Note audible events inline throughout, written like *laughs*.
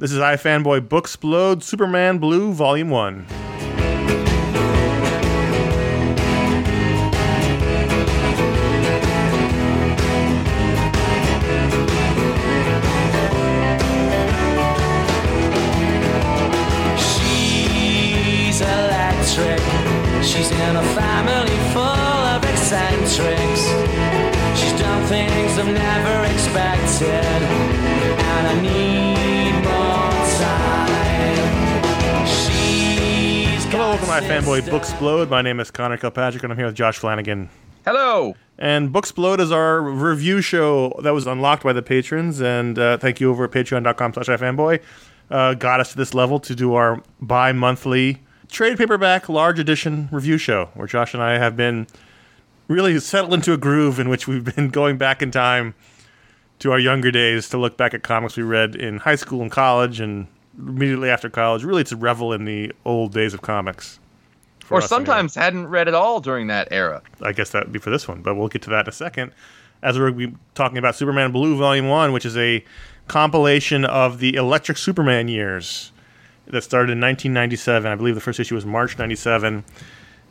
This is iFanboy Booksplode Superman Blue Volume 1. She's electric. She's in a family full of eccentrics. She's done things I've never expected. Hello, welcome to got iFanboy sisters. Booksplode. My name is Conor Kilpatrick, and I'm here with Josh Flanagan. Hello. And Booksplode is our review show that was unlocked by the patrons, and uh, thank you over at patreon.com slash ifanboy. Uh, got us to this level to do our bi-monthly trade paperback large edition review show, where Josh and I have been really settled into a groove in which we've been going back in time to our younger days to look back at comics we read in high school and college and immediately after college, really to revel in the old days of comics. Or us anyway. sometimes hadn't read at all during that era. I guess that would be for this one, but we'll get to that in a second. As we're be talking about Superman Blue Volume 1, which is a compilation of the Electric Superman years that started in 1997. I believe the first issue was March 97,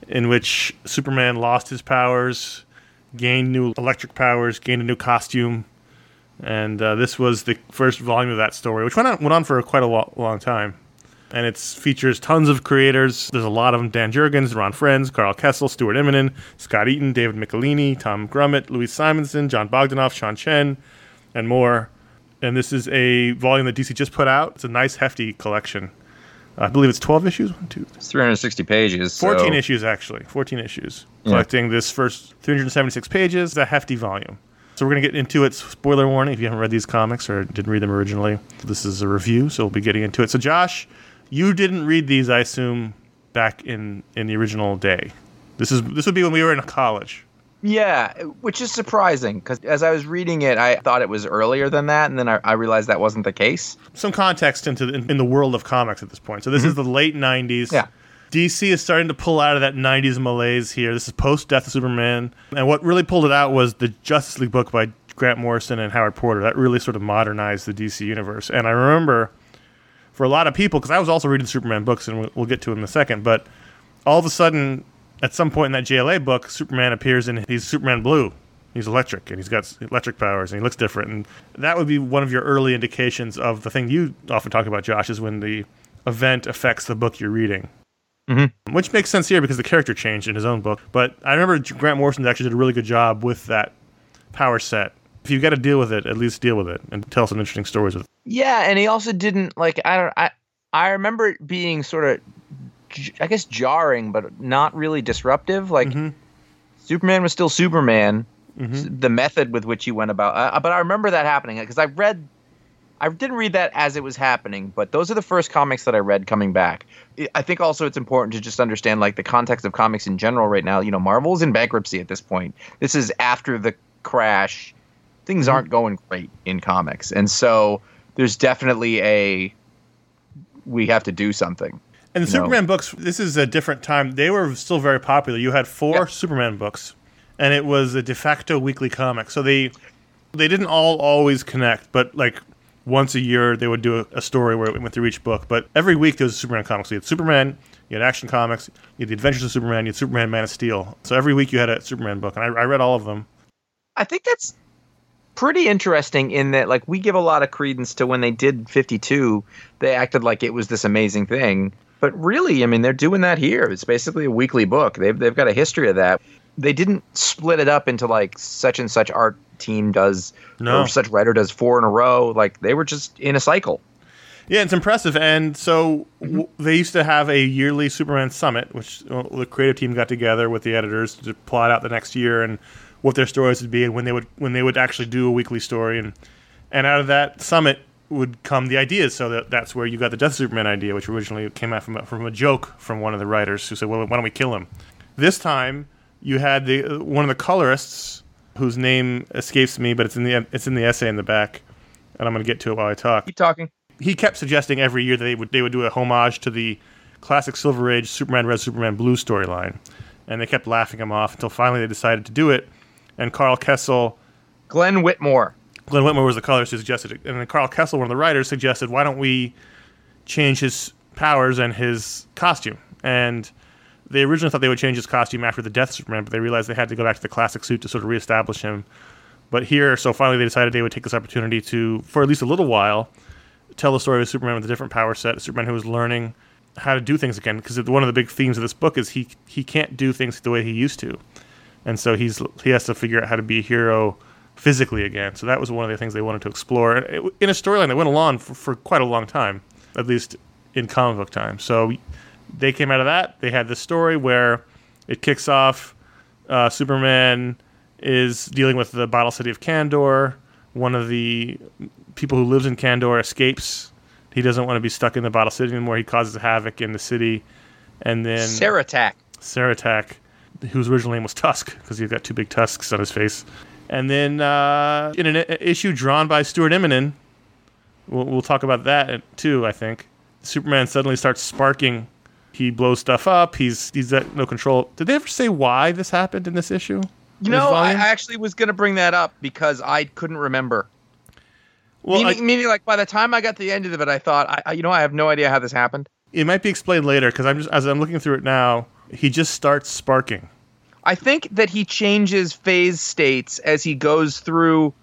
in which Superman lost his powers, gained new electric powers, gained a new costume. And uh, this was the first volume of that story, which went on, went on for quite a lo- long time and it features tons of creators. There's a lot of them: Dan Jurgens, Ron Frenz, Karl Kesel, Stuart Immonen, Scot Eaton, David Michelinie, Tom Grummett, Louise Simonson, Jon Bogdanove, Sean Chen, and more. And this is a volume that DC just put out. It's a nice, hefty collection. I believe it's 12 issues. One, two, It's 360 pages. 14 so- issues actually 14 issues Yeah. collecting this first 376 pages a hefty volume so we're going to get into it spoiler warning if you haven't read these comics or didn't read them originally this is a review so we'll be getting into it so josh you didn't read these i assume back in in the original day this is this would be when we were in college Yeah, which is surprising because as I was reading it, I thought it was earlier than that, and then I, I realized that wasn't the case. some context into the, in, in the world of comics at this point so this is the late 90s Mm-hmm. Yeah. DC is starting to pull out of that 90s malaise here. This is post Death of Superman. And what really pulled it out was the Justice League book by Grant Morrison and Howard Porter. That really sort of modernized the DC universe. And I remember for a lot of people, because I was also reading Superman books, and we'll, we'll get to it in a second, but all of a sudden, at some point in that JLA book, Superman appears and he's Superman Blue. He's electric and he's got electric powers and he looks different. And that would be one of your early indications of the thing you often talk about, Josh, is when the event affects the book you're reading. Mm-hmm. Which makes sense here because the character changed in his own book. But I remember Grant Morrison actually did a really good job with that power set. If you've got to deal with it, at least deal with it and tell some interesting stories with it. Yeah, and he also didn't like. I don't. I I remember it being sort of, I guess, jarring, but not really disruptive. Like Superman was still Superman. S- The method with which he went about, uh, but I remember that happening because I read. I didn't read that as it was happening, but those are the first comics that I read coming back. I think also it's important to just understand like the context of comics in general right now. You know, Marvel's in bankruptcy at this point. This is after the crash. Things mm-hmm. aren't going great in comics, and so there's definitely a we have to do something. And the. Superman books, this is a different time. They were still very popular. You had four Yeah. Superman books, and it was a de facto weekly comic. So they they didn't all always connect, but like once a year they would do a, a story where it went through each book. But every week there was a Superman comic. So you had Superman, you had Action Comics, you had The Adventures of Superman, you had Superman Man of Steel. So every week you had a Superman book, and I, I read all of them. I think that's pretty interesting in that like we give a lot of credence to when they did 52 they acted like it was this amazing thing. But really i mean they're doing that here. It's basically a weekly book. They've, they've got a history of that. They didn't split it up into like such and such art team does No. or such writer does four in a row. Like they were just in a cycle. Yeah, it's impressive. And so w- they used to have a yearly Superman summit, which uh, the creative team got together with the editors to plot out the next year. And what their stories would be, and when they would when they would actually do a weekly story. And and out of that summit would come the ideas. So that that's where you got the Death of Superman idea, which originally came out from a, from a joke from one of the writers who said, "Well, why don't we kill him?" This time you had the uh, one of the colorists whose name escapes me, but it's in the it's in the essay in the back, and I'm going to get to it while I talk keep talking he kept suggesting every year that they would they would do a homage to the classic Silver Age Superman Red Superman Blue storyline, and they kept laughing him off until finally they decided to do it. And Karl Kesel, glenn whitmore Glenn Whitmore was the colorist who suggested it, and then Karl Kesel, one of the writers, suggested, "Why don't we change his powers and his costume?" And they originally thought they would change his costume after the death of Superman, but they realized they had to go back to the classic suit to sort of reestablish him. But here, so finally, they decided they would take this opportunity to, for at least a little while, tell the story of Superman with a different power set, a Superman who was learning how to do things again. Because one of the big themes of this book is he he can't do things the way he used to, and so he's he has to figure out how to be a hero physically again. So that was one of the things they wanted to explore in a storyline that went along for, for quite a long time, at least in comic book time. So they came out of that. They had this story where it kicks off. Uh, Superman is dealing with the bottle city of Kandor. One of the people who lives in Kandor escapes. He doesn't want to be stuck in the bottle city anymore. He causes havoc in the city, and then Saratak. Saratak, whose original name was Tusk because he's got two big tusks on his face. And then uh, in an issue drawn by Stuart Immonen, we'll, we'll talk about that too. I think Superman suddenly starts sparking. He blows stuff up. He's he's got no control. Did they ever say why this happened in this issue? You know, I? Actually was going to bring that up because I couldn't remember. well, meaning, I- meaning, like by the time I got to the end of it, I thought, I, I, you know, I have no idea how this happened. it might be explained later because I'm just as I'm looking through it now. He just starts sparking. I think that he changes phase states as he goes through.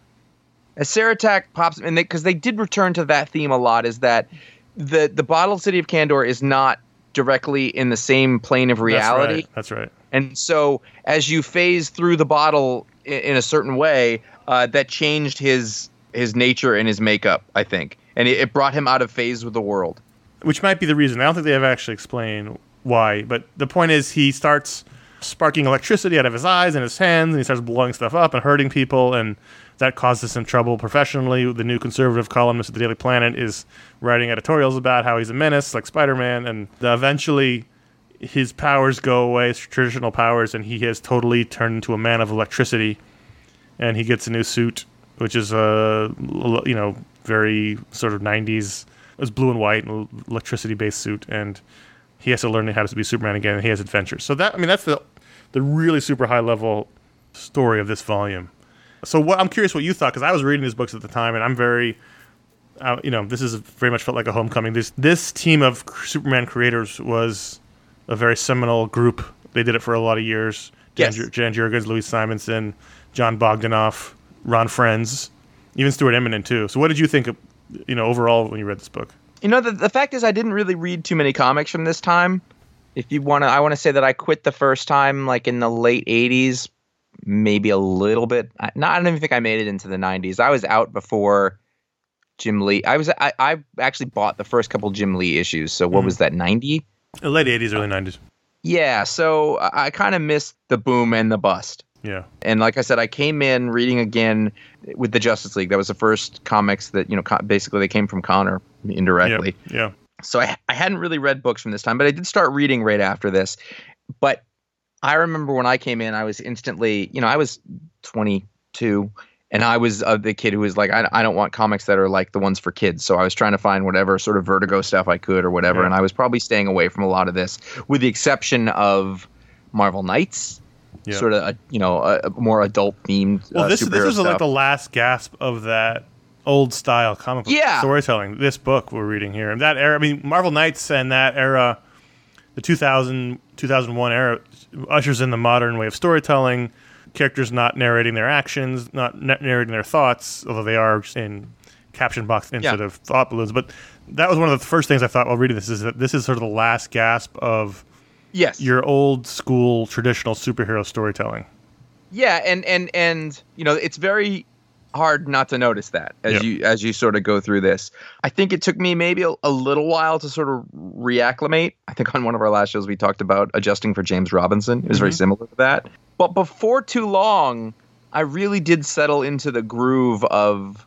As Saratak pops, and because they, did return to that theme a lot, is that the the bottled city of Kandor is not directly in the same plane of reality, That's right. That's right. and so as you phase through the bottle in, in a certain way, uh, that changed his his nature and his makeup. I think, and it, it brought him out of phase with the world. which might be the reason. I don't think they ever actually explain why, but the point is he starts sparking electricity out of his eyes and his hands, and he starts blowing stuff up and hurting people, and that causes him trouble professionally. The new conservative columnist at the Daily Planet is writing editorials about how he's a menace, like Spider-Man, and eventually his powers go away, his traditional powers, and he has totally turned into a man of electricity, and he gets a new suit, which is uh, a you know very sort of '90s. It's blue and white, electricity-based suit, and he has to learn how to be Superman again. And he has adventures. So that I mean, that's the the really super high level story of this volume. So what I'm curious what you thought because I was reading these books at the time, and I'm very, uh, you know, this is very much felt like a homecoming. This this team of Superman creators was a very seminal group. They did it for a lot of years. Jan, Yes. Jan Jurgens, Louise Simonson, Jon Bogdanove, Ron Frenz, even Stuart Immonen too. So what did you think of, you know, overall when you read this book? You know, the, the fact is, I didn't really read too many comics from this time. If you want to, I want to say that I quit the first time, like in the late '80s, maybe a little bit. I, no, I don't even think I made it into the '90s. I was out before Jim Lee. I was, I, I actually bought the first couple Jim Lee issues. So what hmm. was that '90? Uh, late '80s, early '90s. Yeah. So I, I kind of missed the boom and the bust. Yeah. And like I said, I came in reading again with the Justice League. That was the first comics that you know, co- basically they came from Conor indirectly Yeah. Yeah. so I, I hadn't really read books from this time, but I did start reading right after this. But I remember when I came in, I was instantly, you know, I was 22 and I was uh, the kid who was like, I, I don't want comics that are like the ones for kids. So I was trying to find whatever sort of vertigo stuff I could or whatever. Yeah. And I was probably staying away from a lot of this, with the exception of Marvel Knights. Yeah. Sort of, a, you know, a, a more adult themed. Well, uh, this this was like the last gasp of that old style comic book Yeah. storytelling. This book we're reading here, and that era. I mean, Marvel Knights and that era, the 2000 2001 era, ushers in the modern way of storytelling. Characters not narrating their actions, not na- narrating their thoughts, although they are in caption box instead Yeah. of thought balloons. But that was one of the first things I thought while reading this is that this is sort of the last gasp of yes, your old school traditional superhero storytelling. Yeah, and and and you know, it's very hard not to notice that as Yep. you as you sort of go through this. I think it took me maybe a, a little while to sort of reacclimate. I think on one of our last shows we talked about adjusting for James Robinson. It was very similar to that. But before too long, I really did settle into the groove of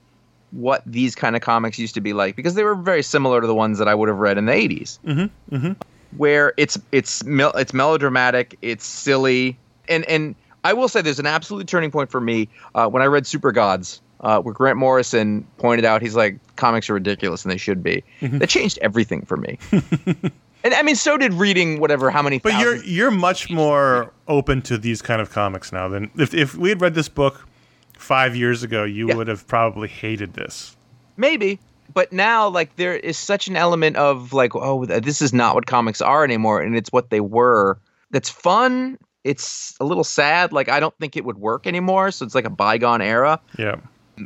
what these kind of comics used to be like because they were very similar to the ones that I would have read in the 80s Mm-hmm. Mm-hmm. where it's it's it's melodramatic, it's silly, and and I will say there's an absolute turning point for me uh, when I read Super Gods, uh, where Grant Morrison pointed out he's like comics are ridiculous and they should be. Mm-hmm. That changed everything for me. *laughs* and I mean, so did reading whatever how many. But you're you're much more open to these kind of comics now than if if we had read this book five years ago, you Yeah. would have probably hated this. maybe but now like there is such an element of like oh this is not what comics are anymore and it's what they were that's fun it's a little sad like i don't think it would work anymore so it's like a bygone era. Yeah.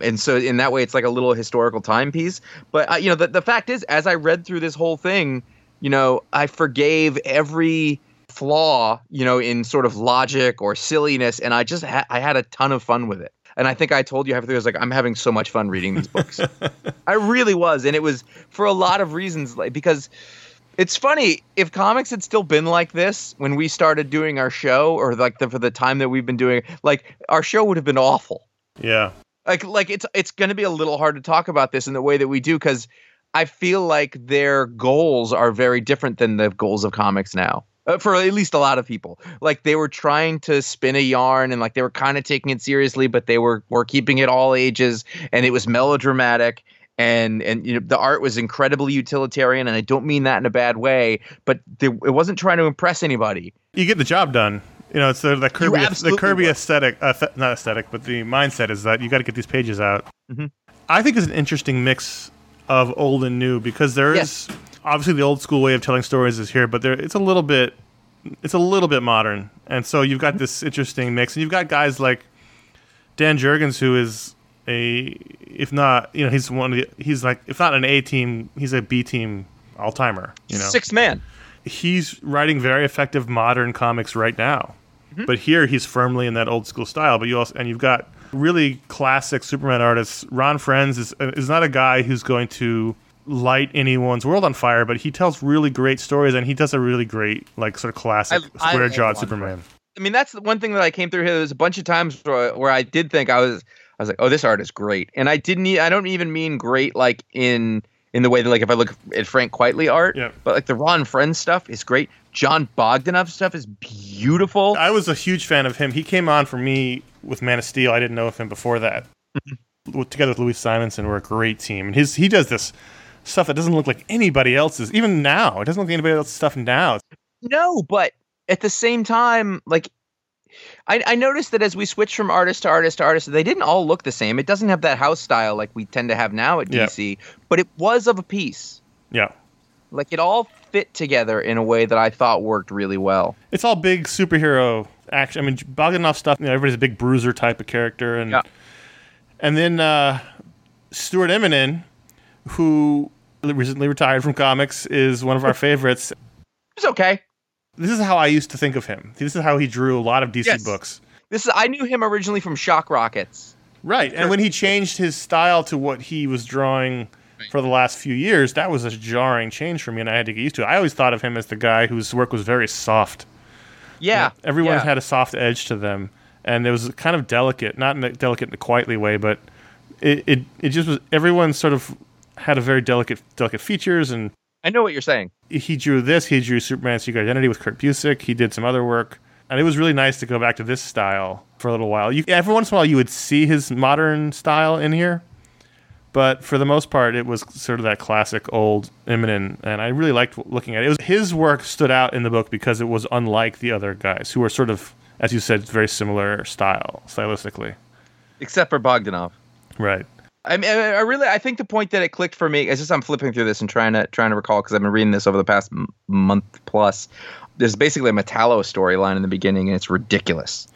and so in that way it's like a little historical timepiece. But uh, you know the, the fact is as i read through this whole thing you know i forgave every flaw you know in sort of logic or silliness and i just ha- i had a ton of fun with it. And i think i told you halfway i was like i'm having so much fun reading these books. *laughs* I really was and it was for a lot of reasons like because it's funny if comics had still been like this when we started doing our show or like the, for the time that we've been doing like our show would have been awful Yeah. like like it's it's going to be a little hard to talk about this in the way that we do because I feel like their goals are very different than the goals of comics now. Uh, for at least a lot of people, like they were trying to spin a yarn and like they were kind of taking it seriously, but they were were keeping it all ages and it was melodramatic and and you know the art was incredibly utilitarian and I don't mean that in a bad way, but they, it wasn't trying to impress anybody. You get the job done. You know, it's the, the Kirby, the Kirby would. aesthetic, uh, th- not aesthetic, but the mindset is that you got to get these pages out. Mhm. I think it's an interesting mix of old and new because there is Yes. obviously the old school way of telling stories is here, but there it's a little bit, it's a little bit modern, and so you've got this interesting mix, and you've got guys like Dan Jurgens, who is a, if not, you know, he's one of the, he's like, if not an A team, he's a B team all timer. You know, Sixth man. he's writing very effective modern comics right now. Mm-hmm. But here he's firmly in that old school style. But you also and you've got really classic Superman artists. Ron Frenz is uh, is not a guy who's going to light anyone's world on fire, but he tells really great stories and he does a really great like sort of classic I- square jawed Superman. I mean, that's the one thing that I came through here. There's a bunch of times where, where I did think I was, was like, oh, this art is great, and I didn't. I don't even mean great like in in the way that like if I look at Frank Quitely art, Yeah. but like the Ron Frenz stuff is great. Jon Bogdanove stuff is beautiful. I was a huge fan of him. He came on for me with Man of Steel. I didn't know of him before that. Mm-hmm. Together with Louise Simonson, we're a great team. And his he does this stuff that doesn't look like anybody else's. Even now, it doesn't look like anybody else's stuff now. No, but at the same time, like I, I noticed that as we switched from artist to artist to artist, they didn't all look the same. It doesn't have that house style like we tend to have now at. DC, but it was of a piece. Yeah. Like it all fit together in a way that I thought worked really well. It's all big superhero action. I mean, Bogdanove stuff. You know, everybody's a big bruiser type of character, and Yeah. and then uh, Stuart Immonen, who recently retired from comics, is one of our favorites. It's okay. This is how I used to think of him. This is how he drew a lot of DC Yes. books. This is I knew him originally from Shock Rockets. Right. And when he changed his style to what he was drawing for the last few years, that was a jarring change for me, and I had to get used to it. I always thought of him as the guy whose work was very soft. Yeah. Everyone yeah. had a soft edge to them, and it was kind of delicate, not in a delicate in a quietly way, but it, it, it just was, everyone sort of had a very delicate, delicate features, and I know what you're saying. he drew this, he drew Superman Secret Identity with Kurt Busiek. he did some other work, and it was really nice to go back to this style for a little while. You, every once in a while, you would see his modern style in here, but for the most part, it was sort of that classic old Immonen, and I really liked looking at it. it was, his work stood out in the book because it was unlike the other guys, who were sort of, as you said, very similar style, stylistically. Except for Bogdanove. Right. I mean, I really, I think the point that it clicked for me is just I'm flipping through this and trying to trying to recall because I've been reading this over the past m- month plus. There's basically a Metallo storyline in the beginning, and it's ridiculous.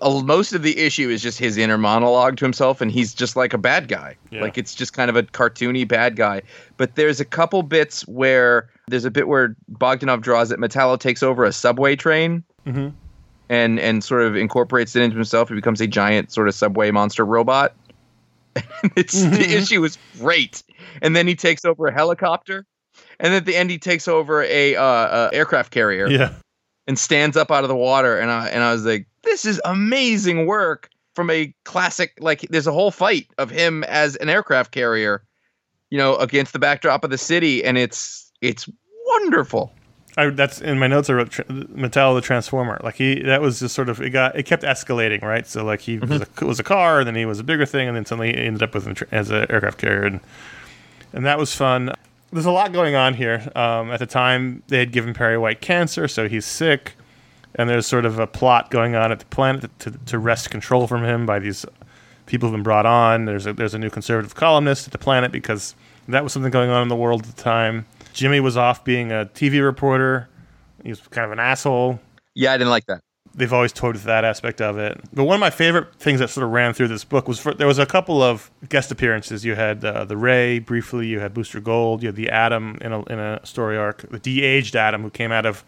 Most of the issue is just his inner monologue to himself, and he's just like a bad guy. Yeah. Like it's just kind of a cartoony bad guy. But there's a couple bits where there's a bit where Bogdanove draws that Metallo takes over a subway train. Mhm. And, and sort of incorporates it into himself. He becomes a giant sort of subway monster robot *laughs* it's Mm-hmm. the issue is great. And then he takes over a helicopter, and at the end he takes over a, uh, uh, aircraft carrier Yeah. and stands up out of the water. And I and I was like, this is amazing work from a classic. Like, there's a whole fight of him as an aircraft carrier, you know, against the backdrop of the city, and it's it's wonderful. I, that's in my notes. I wrote Mattel the Transformer. Like he, that was just sort of it got it kept escalating, right? So like he was, a, was a car, and then he was a bigger thing, and then suddenly he ended up with an, as an aircraft carrier, and and that was fun. There's a lot going on here. Um, at the time, they had given Perry White cancer, so he's sick, and there's sort of a plot going on at the planet to, to wrest control from him by these people who've been brought on. There's a there's a new conservative columnist at the Planet because that was something going on in the world at the time. Jimmy was off being a TV reporter. He was kind of an asshole. Yeah, I didn't like that. They've always toyed with that aspect of it. But one of my favorite things that sort of ran through this book was for, there was a couple of guest appearances. You had uh, the Ray briefly. You had Booster Gold. You had the Atom in a in a story arc. The de-aged Atom who came out of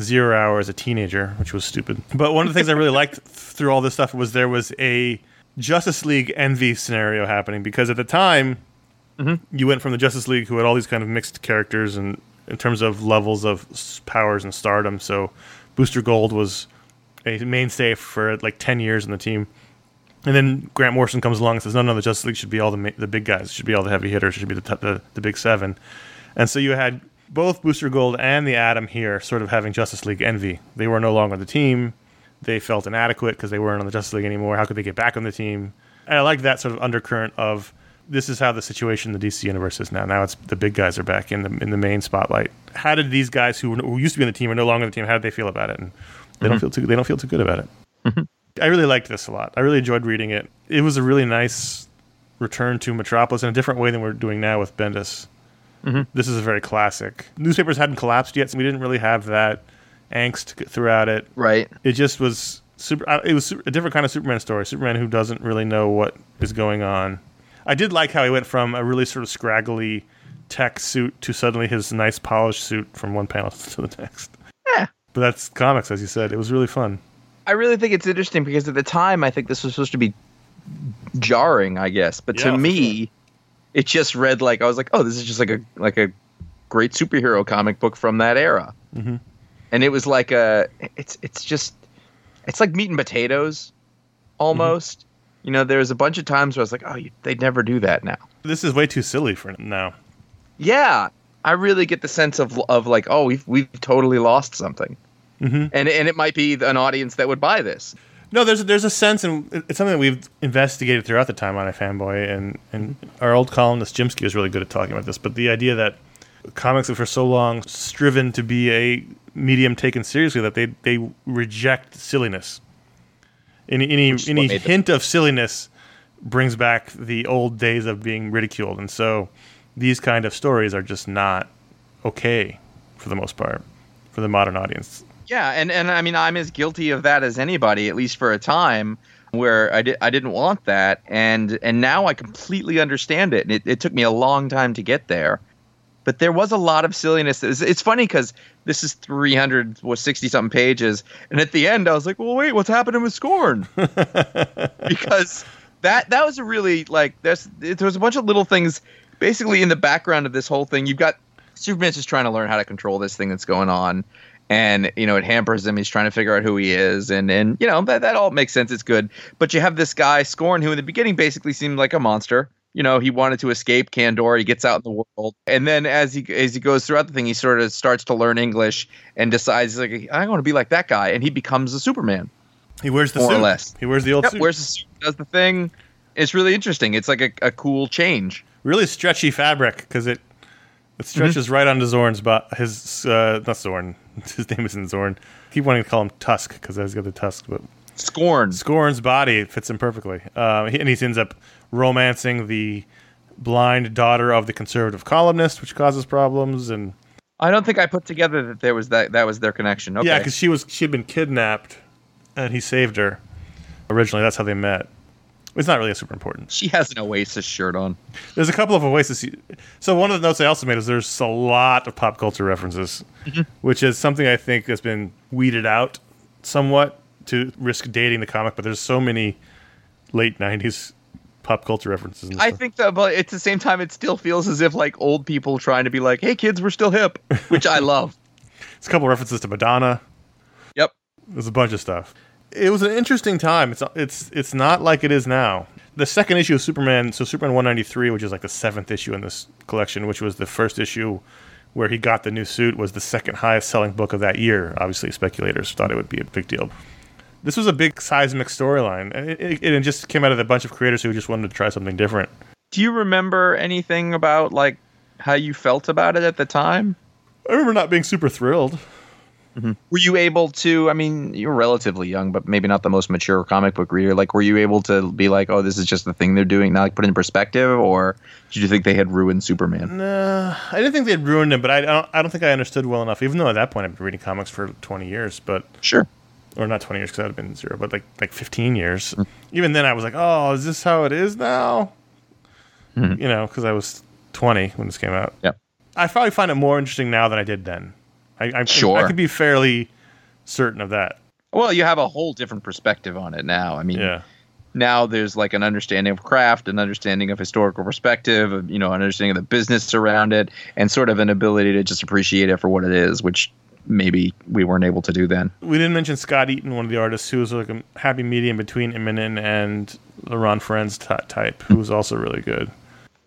Zero Hour as a teenager, which was stupid. But one of the things I really *laughs* liked through all this stuff was there was a Justice League envy scenario happening because at the time Mm-hmm. you went from the Justice League, who had all these kind of mixed characters and in terms of levels of powers and stardom. So Booster Gold was a mainstay for like ten years in the team, and then Grant Morrison comes along and says, "No, no, the Justice League should be all the ma- the big guys. It should be all the heavy hitters. It should be the t- the, the big seven. And so you had both Booster Gold and the Atom here, sort of having Justice League envy. They were no longer the team. They felt inadequate because they weren't on the Justice League anymore. How could they get back on the team? And I like that sort of undercurrent of this is how the situation in the DC universe is now. Now it's the big guys are back in the in the main spotlight. How did these guys who, who used to be on the team are no longer on the team? How did they feel about it? And they don't mm-hmm. feel too they don't feel too good about it. Mm-hmm. I really liked this a lot. I really enjoyed reading it. It was a really nice return to Metropolis in a different way than we're doing now with Bendis. Mm-hmm. This is a very classic. Newspapers hadn't collapsed yet, so we didn't really have that angst throughout it. Right. It just was super. It was a different kind of Superman story. Superman who doesn't really know what is going on. I did like how he went from a really sort of scraggly tech suit to suddenly his nice polished suit from one panel *laughs* to the next. Yeah. But that's comics, as you said. It was really fun. I really think it's interesting because at the time I think this was supposed to be jarring, I guess. But Yeah, to me, it just read like I was like, oh, this is just like a like a great superhero comic book from that era. Mm-hmm. And it was like a it's it's just it's like meat and potatoes almost. You know, there's a bunch of times where I was like, oh, you, they'd never do that now. This is way too silly for now. Yeah, I really get the sense of of like, oh, we've we've totally lost something, Mhm. and and it might be an audience that would buy this. No, there's there's a sense, and it's something that we've investigated throughout the time on iFanboy, and and our old columnist Jimsky was really good at talking about this. But the idea that comics have for so long striven to be a medium taken seriously that they they reject silliness. Any any any made them- hint of silliness brings back the old days of being ridiculed, and so these kind of stories are just not okay for the most part for the modern audience. Yeah, and and I mean I'm as guilty of that as anybody, at least for a time, where I did I didn't want that, and and now I completely understand it. And it, it took me a long time to get there, but there was a lot of silliness. It's, it's funny because this is 360 something pages, and at the end I was like, well, wait, what's happening with Scorn? *laughs* because that that was a really like there's there was a bunch of little things basically in the background of this whole thing. You've got Superman's just trying to learn how to control this thing that's going on. And you know it hampers him. He's trying to figure out who he is, and and you know that that all makes sense. It's good, but you have this guy Scorn, who in the beginning basically seemed like a monster. You know, he wanted to escape Kandor. He gets out in the world, and then as he as he goes throughout the thing, he sort of starts to learn English and decides like I want to be like that guy, and he becomes a Superman. He wears the More or suit. less. He wears the old Yep, suit. wears the suit, does the thing. It's really interesting. It's like a, a cool change. really stretchy fabric because it it stretches right onto Zorn's but his uh, not Zorn *laughs* his name isn't Zorn. I keep wanting to call him Tusk because he's got the tusk, but Scorn. Scorn's body fits him perfectly. He, and he ends up romancing the blind daughter of the conservative columnist, which causes problems. And I don't think I put together that there was that that was their connection. Okay. yeah, because she was she had been kidnapped, and he saved her. Originally, that's how they met. It's not really super important. she has an Oasis shirt on. There's a couple of Oasis. So one of the notes I also made is there's a lot of pop culture references, mm-hmm. which is something I think has been weeded out somewhat to risk dating the comic. But there's so many late '90s pop culture references. I think that, but at the same time, it still feels as if like old people trying to be like, "Hey, kids, we're still hip," *laughs* which I love. It's a couple references to Madonna. Yep. There's a bunch of stuff. It was an interesting time. It's it's it's not like it is now. The second issue of Superman, so Superman 193, which is like the seventh issue in this collection, which was the first issue where he got the new suit, was the second highest selling book of that year. Obviously, speculators thought it would be a big deal. This was a big seismic storyline, and it, it, it just came out of a bunch of creators who just wanted to try something different. Do you remember anything about like how you felt about it at the time? I remember not being super thrilled. Mm-hmm. Were you able to? I mean, you're relatively young, but maybe not the most mature comic book reader. Like, were you able to be like, "Oh, this is just the thing they're doing"? Not like put it in perspective, or did you think they had ruined Superman? Nah, I didn't think they'd ruined it, but I, I don't. I don't think I understood well enough. Even though at that point I've been reading comics for twenty years, but Sure. Or not twenty years because that would have been zero, but like like fifteen years. Even then, I was like, oh, is this how it is now? Mhm. You know, because I was twenty when this came out. Yeah, I probably find it more interesting now than I did then. I, I, Sure. I could be fairly certain of that. Well, you have a whole different perspective on it now. I mean, Yeah. now there's like an understanding of craft, an understanding of historical perspective, you know, an understanding of the business around it, and sort of an ability to just appreciate it for what it is, which maybe we weren't able to do then. We didn't mention Scot Eaton, one of the artists, who was like a happy medium between Immonen and the Ron Frenz t- type, who was also really good.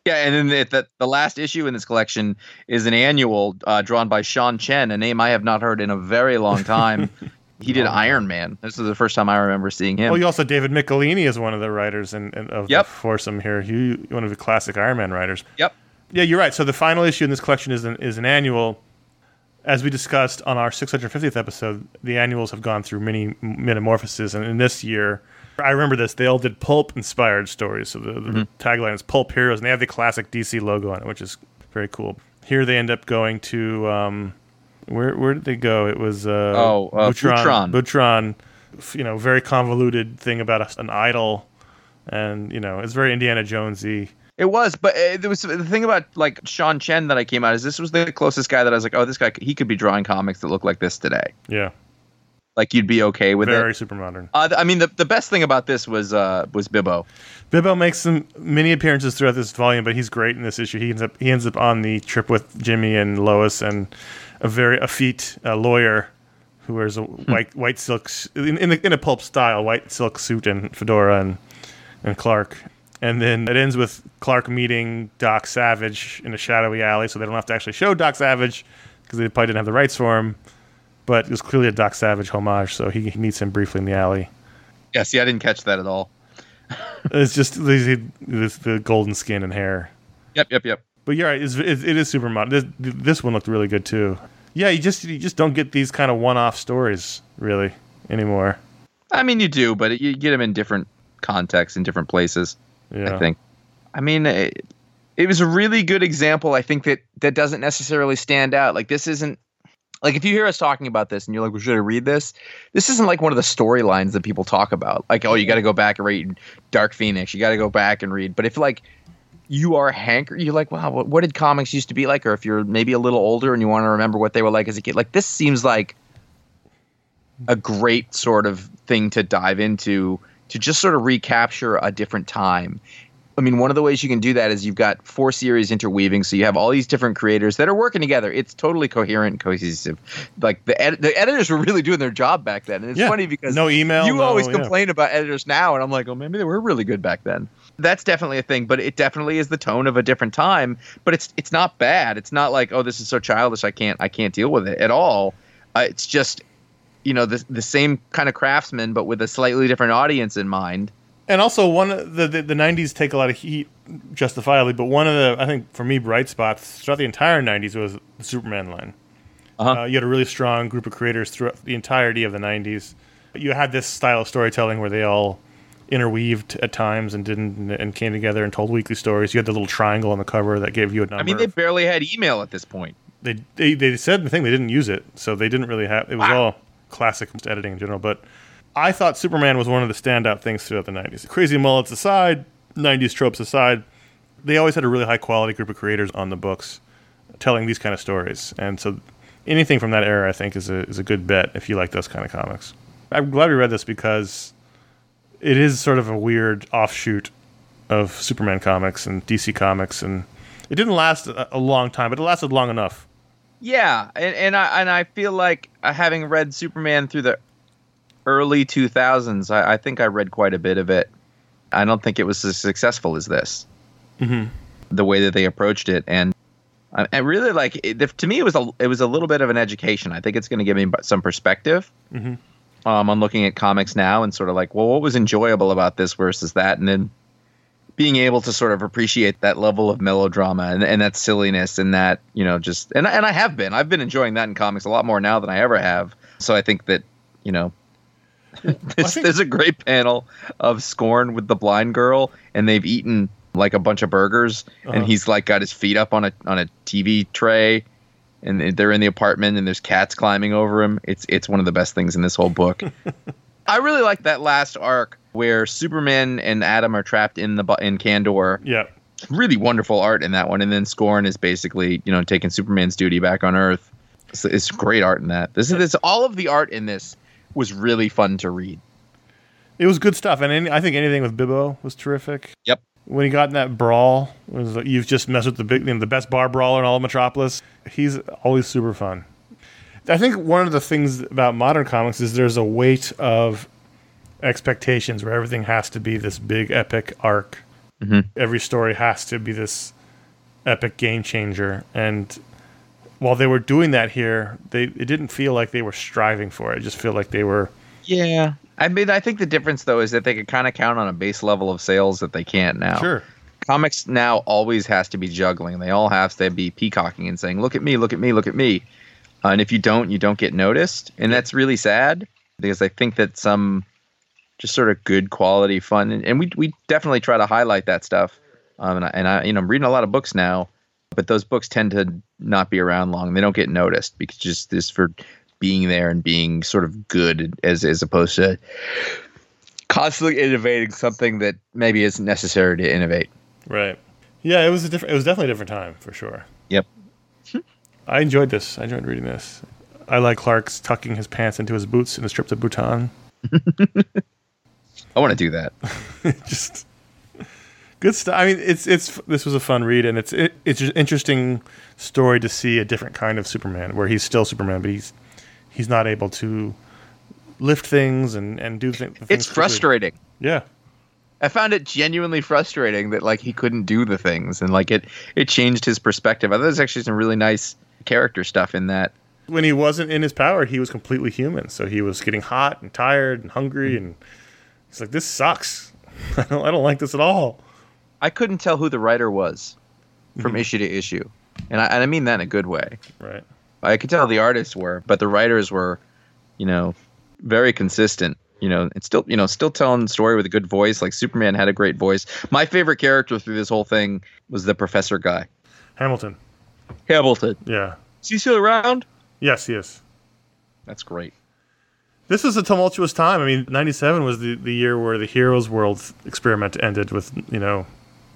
Yeah, and then the, the, the last issue in this collection is an annual uh, drawn by Sean Chen, a name I have not heard in a very long time. *laughs* he did Iron Man. This is the first time I remember seeing him. Well, you also David Michelinie is one of the writers in, in, of Yep. the foursome here. He one of the classic Iron Man writers. Yep. Yeah, you're right. So the final issue in this collection is an, is an annual. As we discussed on our 650th episode, the annuals have gone through many metamorphoses, and in this year, I remember this. They all did pulp-inspired stories. So the, the tagline is "Pulp Heroes," and they have the classic DC logo on it, which is very cool. Here they end up going to um, where where did they go? It was uh, Oh, uh, Butron. Butron, you know, very convoluted thing about a, an idol, and you know, it's very Indiana Jonesy. It was, but uh, there was the thing about like Sean Chen that I came out is this was the closest guy that I was like, oh, this guy he could be drawing comics that look like this today. Yeah, Like you'd be okay with very it. Very super modern. Uh, th- I mean, the, the best thing about this was uh, was Bibbo. Bibbo makes some many appearances throughout this volume, but he's great in this issue. He ends up he ends up on the trip with Jimmy and Lois and a very effete uh, lawyer who wears a white white silk in in, the, in a pulp style white silk suit and fedora and and Clark. And then it ends with Clark meeting Doc Savage in a shadowy alley, so they don't have to actually show Doc Savage because they probably didn't have the rights for him. But it was clearly a Doc Savage homage, so he, he meets him briefly in the alley. Yeah, see, I didn't catch that at all. *laughs* It's just the, the, golden skin and hair. Yep, yep, yep. But you're right. It's, it, it is super modern. This, this one looked really good too. Yeah, you just you just don't get these kind of one-off stories really anymore. I mean, you do, but you get them in different contexts, in different places. Yeah, I think. I mean, it, it was a really good example. I think that that doesn't necessarily stand out. Like this isn't like if you hear us talking about this and you're like, well, should I read this? This isn't like one of the storylines that people talk about. Like, oh, you got to go back and read Dark Phoenix. You got to go back and read. But if like you are hanker, you're like, wow, what, what did comics used to be like? Or if you're maybe a little older and you want to remember what they were like as a kid, like this seems like a great sort of thing to dive into to just sort of recapture a different time. I mean, one of the ways you can do that is you've got four series interweaving, so you have all these different creators that are working together. It's totally coherent and cohesive. Like the ed- the editors were really doing their job back then, and it's Yeah. funny because no email. you no- always yeah. complain about editors now, and I'm like, oh, maybe they were really good back then. That's definitely a thing, but it definitely is the tone of a different time. But it's it's not bad. It's not like, oh, this is so childish. I can't I can't deal with it at all. Uh, it's just, you know, the the same kind of craftsman, but with a slightly different audience in mind. And also, one of the, the the '90s take a lot of heat, justifiably. But one of the I think for me bright spots throughout the entire '90s was the Superman line. Uh-huh. Uh, you had a really strong group of creators throughout the entirety of the '90s. You had this style of storytelling where they all interweaved at times and didn't and came together and told weekly stories. You had the little triangle on the cover that gave you a number. I mean, they barely had email at this point. they, they they said the thing they didn't use it, so they didn't really have. It was Wow. all classic editing in general. But I thought Superman was one of the standout things throughout the '90s. Crazy mullets aside, '90s tropes aside, they always had a really high quality group of creators on the books telling these kind of stories, and so anything from that era, I think, is a is a good bet if you like those kind of comics. I'm glad we read this because it is sort of a weird offshoot of Superman comics and DC comics, and it didn't last a, a long time, but it lasted long enough. Yeah, and, and I and I feel like uh, having read Superman through the early 2000s, I, I think I read quite a bit of it. I don't think it was as successful as this. Mhm. The way that they approached it, and I, I really like it, to me, it was a it was a little bit of an education. I think it's going to give me some perspective Mhm. um, on looking at comics now and sort of like, well, what was enjoyable about this versus that, and then being able to sort of appreciate that level of melodrama and, and that silliness and that you know just and and I have been I've been enjoying that in comics a lot more now than I ever have. So I think that you know. *laughs* there's, think- there's a great panel of Scorn with the blind girl, and they've eaten like a bunch of burgers, Uh-huh. and he's like got his feet up on a on a TV tray, and they're in the apartment, and there's cats climbing over him. It's it's one of the best things in this whole book. *laughs* I really like that last arc where Superman and Atom are trapped in the in Kandor. Yeah. Really wonderful art in that one, and then Scorn is basically you know taking Superman's duty back on Earth. So it's great art in that. This is this all of the art in this was really fun to read. It was good stuff, and any, I think anything with Bibbo was terrific. Yep. When he got in that brawl, was like, you've just messed with the big, you know, the best bar brawler in all of Metropolis. He's always super fun. I think one of the things about modern comics is there's a weight of expectations where everything has to be this big epic arc. Every story has to be this epic game changer, and while they were doing that here, they it didn't feel like they were striving for it. It just feel like they were Yeah. I mean, I think the difference though is that they could kind of count on a base level of sales that they can't now. sure. Comics now always has to be juggling. They all have to be peacocking and saying, "Look at me, look at me, look at me." Uh, and if you don't, you don't get noticed, and that's really sad because I think that some just sort of good quality fun, and, and we we definitely try to highlight that stuff. Um, and I, and I, you know, I'm reading a lot of books now, but those books tend to not be around long. They don't get noticed because just this for being there and being sort of good as as opposed to constantly innovating something that maybe isn't necessary to innovate. Right. Yeah, it was a different. It was definitely a different time for sure. Yep. I enjoyed this. I enjoyed reading this. I like Clark's tucking his pants into his boots in his trip to Bhutan. *laughs* I want to do that. *laughs* Just good stuff. I mean, it's it's this was a fun read, and it's it, it's an interesting story to see a different kind of Superman, where he's still Superman, but he's he's not able to lift things and and do thi- things. It's quickly. frustrating. Yeah. I found it genuinely frustrating that like he couldn't do the things and like it it changed his perspective. I thought there's actually some really nice character stuff in that. When he wasn't in his power, he was completely human. So he was getting hot and tired and hungry, mm-hmm. and he's like, "This sucks. *laughs* I don't I don't like this at all." I couldn't tell who the writer was from mm-hmm. issue to issue. And I, and I mean that in a good way. Right. I could tell the artists were, but the writers were, you know, very consistent. You know, it's still, you know, still telling the story with a good voice. Like Superman had a great voice. My favorite character through this whole thing was the professor guy, Hamilton. Hamilton. Yeah. Is he still around? Yes, he is. That's great. This was a tumultuous time. I mean, 97 was the, the year where the Heroes World experiment ended with, you know,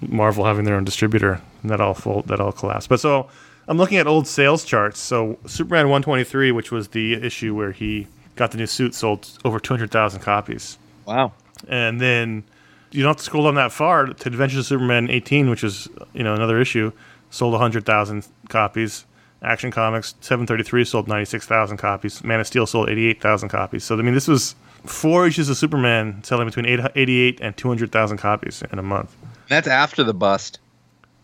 Marvel having their own distributor. And that all full, that all collapsed. But so I'm looking at old sales charts. So Superman 123, which was the issue where he got the new suit, sold over 200,000 copies. Wow. And then you don't have to scroll down that far to Adventures of Superman 18, which was, you know, another issue, sold 100,000 copies. Action Comics 733 sold 96,000 copies. Man of Steel sold 88,000 copies. So I mean, this was four issues of Superman selling between 88 and 200,000 copies in a month. That's after the bust.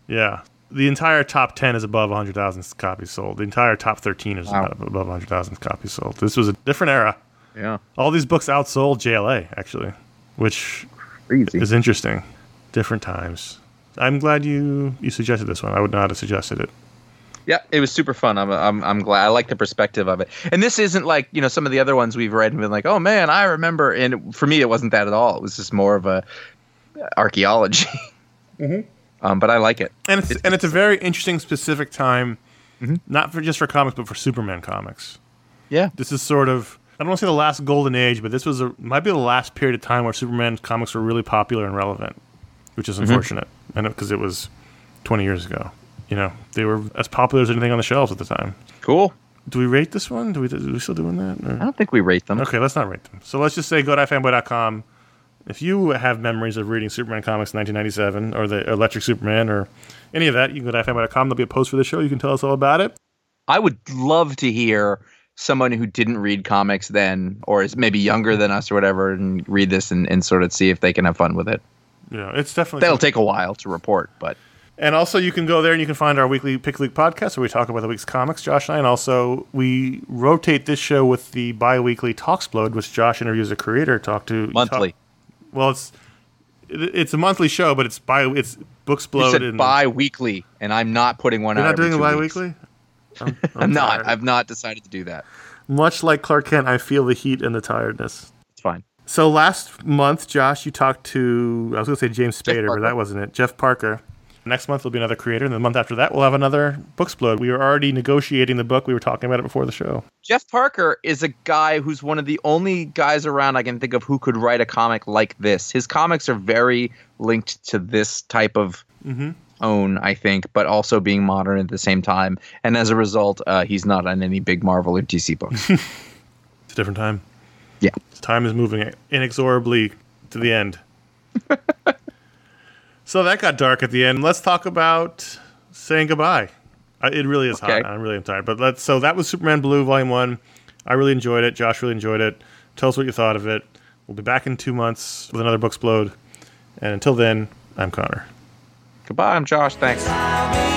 Yeah. The entire top 10 is above 100,000 copies sold. The entire top 13 is Wow. above above 100,000 copies sold. This was a different era. Yeah. All these books outsold JLA, actually, which Crazy. is interesting. Different times. I'm glad you, you suggested this one. I would not have suggested it. Yeah, it was super fun. I'm, I'm I'm glad. I like the perspective of it. And this isn't like you know some of the other ones we've read and been like, oh man, I remember. And for me, it wasn't that at all. It was just more of a archaeology. *laughs* Um, but I like it. and it's and it's a very interesting specific time, Mm-hmm. not for just for comics, but for Superman comics. Yeah. This is sort of I don't want to say the last golden age, but this was a might be the last period of time where Superman comics were really popular and relevant, which is Mm-hmm. unfortunate, and because it was twenty years ago. You know, they were as popular as anything on the shelves at the time. Cool. Do we rate this one? Do we, do we still doing that? or- I don't think we rate them. Okay, let's not rate them. So let's just say go to ifanboy.com. If you have memories of reading Superman comics in 1997 or the Electric Superman or any of that, you can go to ifanboy.com. There'll be a post for the show. You can tell us all about it. I would love to hear someone who didn't read comics then, or is maybe younger than us or whatever, and read this and, and sort of see if they can have fun with it. Yeah, it's definitely. That'll take a while to report, but And also, you can go there and you can find our weekly Pick League podcast where we talk about the week's comics, Josh and I. And also, we rotate this show with the bi weekly Talksplode, which Josh interviews a creator, talk to. monthly. Talk, well, it's it's a monthly show, but it's by it's books You explode. said and bi-weekly, and I'm not putting one You're out. not doing two weeks. bi-weekly. *laughs* I'm, I'm not. I've not decided to do that. Much like Clark Kent, I feel the heat and the tiredness. It's fine. So last month, Josh, you talked to I was going to say James Spader, but that wasn't it. Jeff Parker. Next month will be another creator, and the month after that we'll have another book Booksplode. We were already negotiating the book. We were talking about it before the show. Jeff Parker is a guy who's one of the only guys around I can think of who could write a comic like this. His comics are very linked to this type of own, I think, but also being modern at the same time. And as a result, uh, he's not on any big Marvel or DC books. *laughs* It's a different time. yeah. Time is moving inexorably to the end. *laughs* so that got dark at the end. Let's talk about saying goodbye. Uh, It really is Okay. hot. I'm really tired. But let's. So that was Superman Blue Volume One. I really enjoyed it. Josh really enjoyed it. Tell us what you thought of it. We'll be back in two months with another Booksplode. And until then, I'm Conor. Goodbye, I'm Josh. Thanks.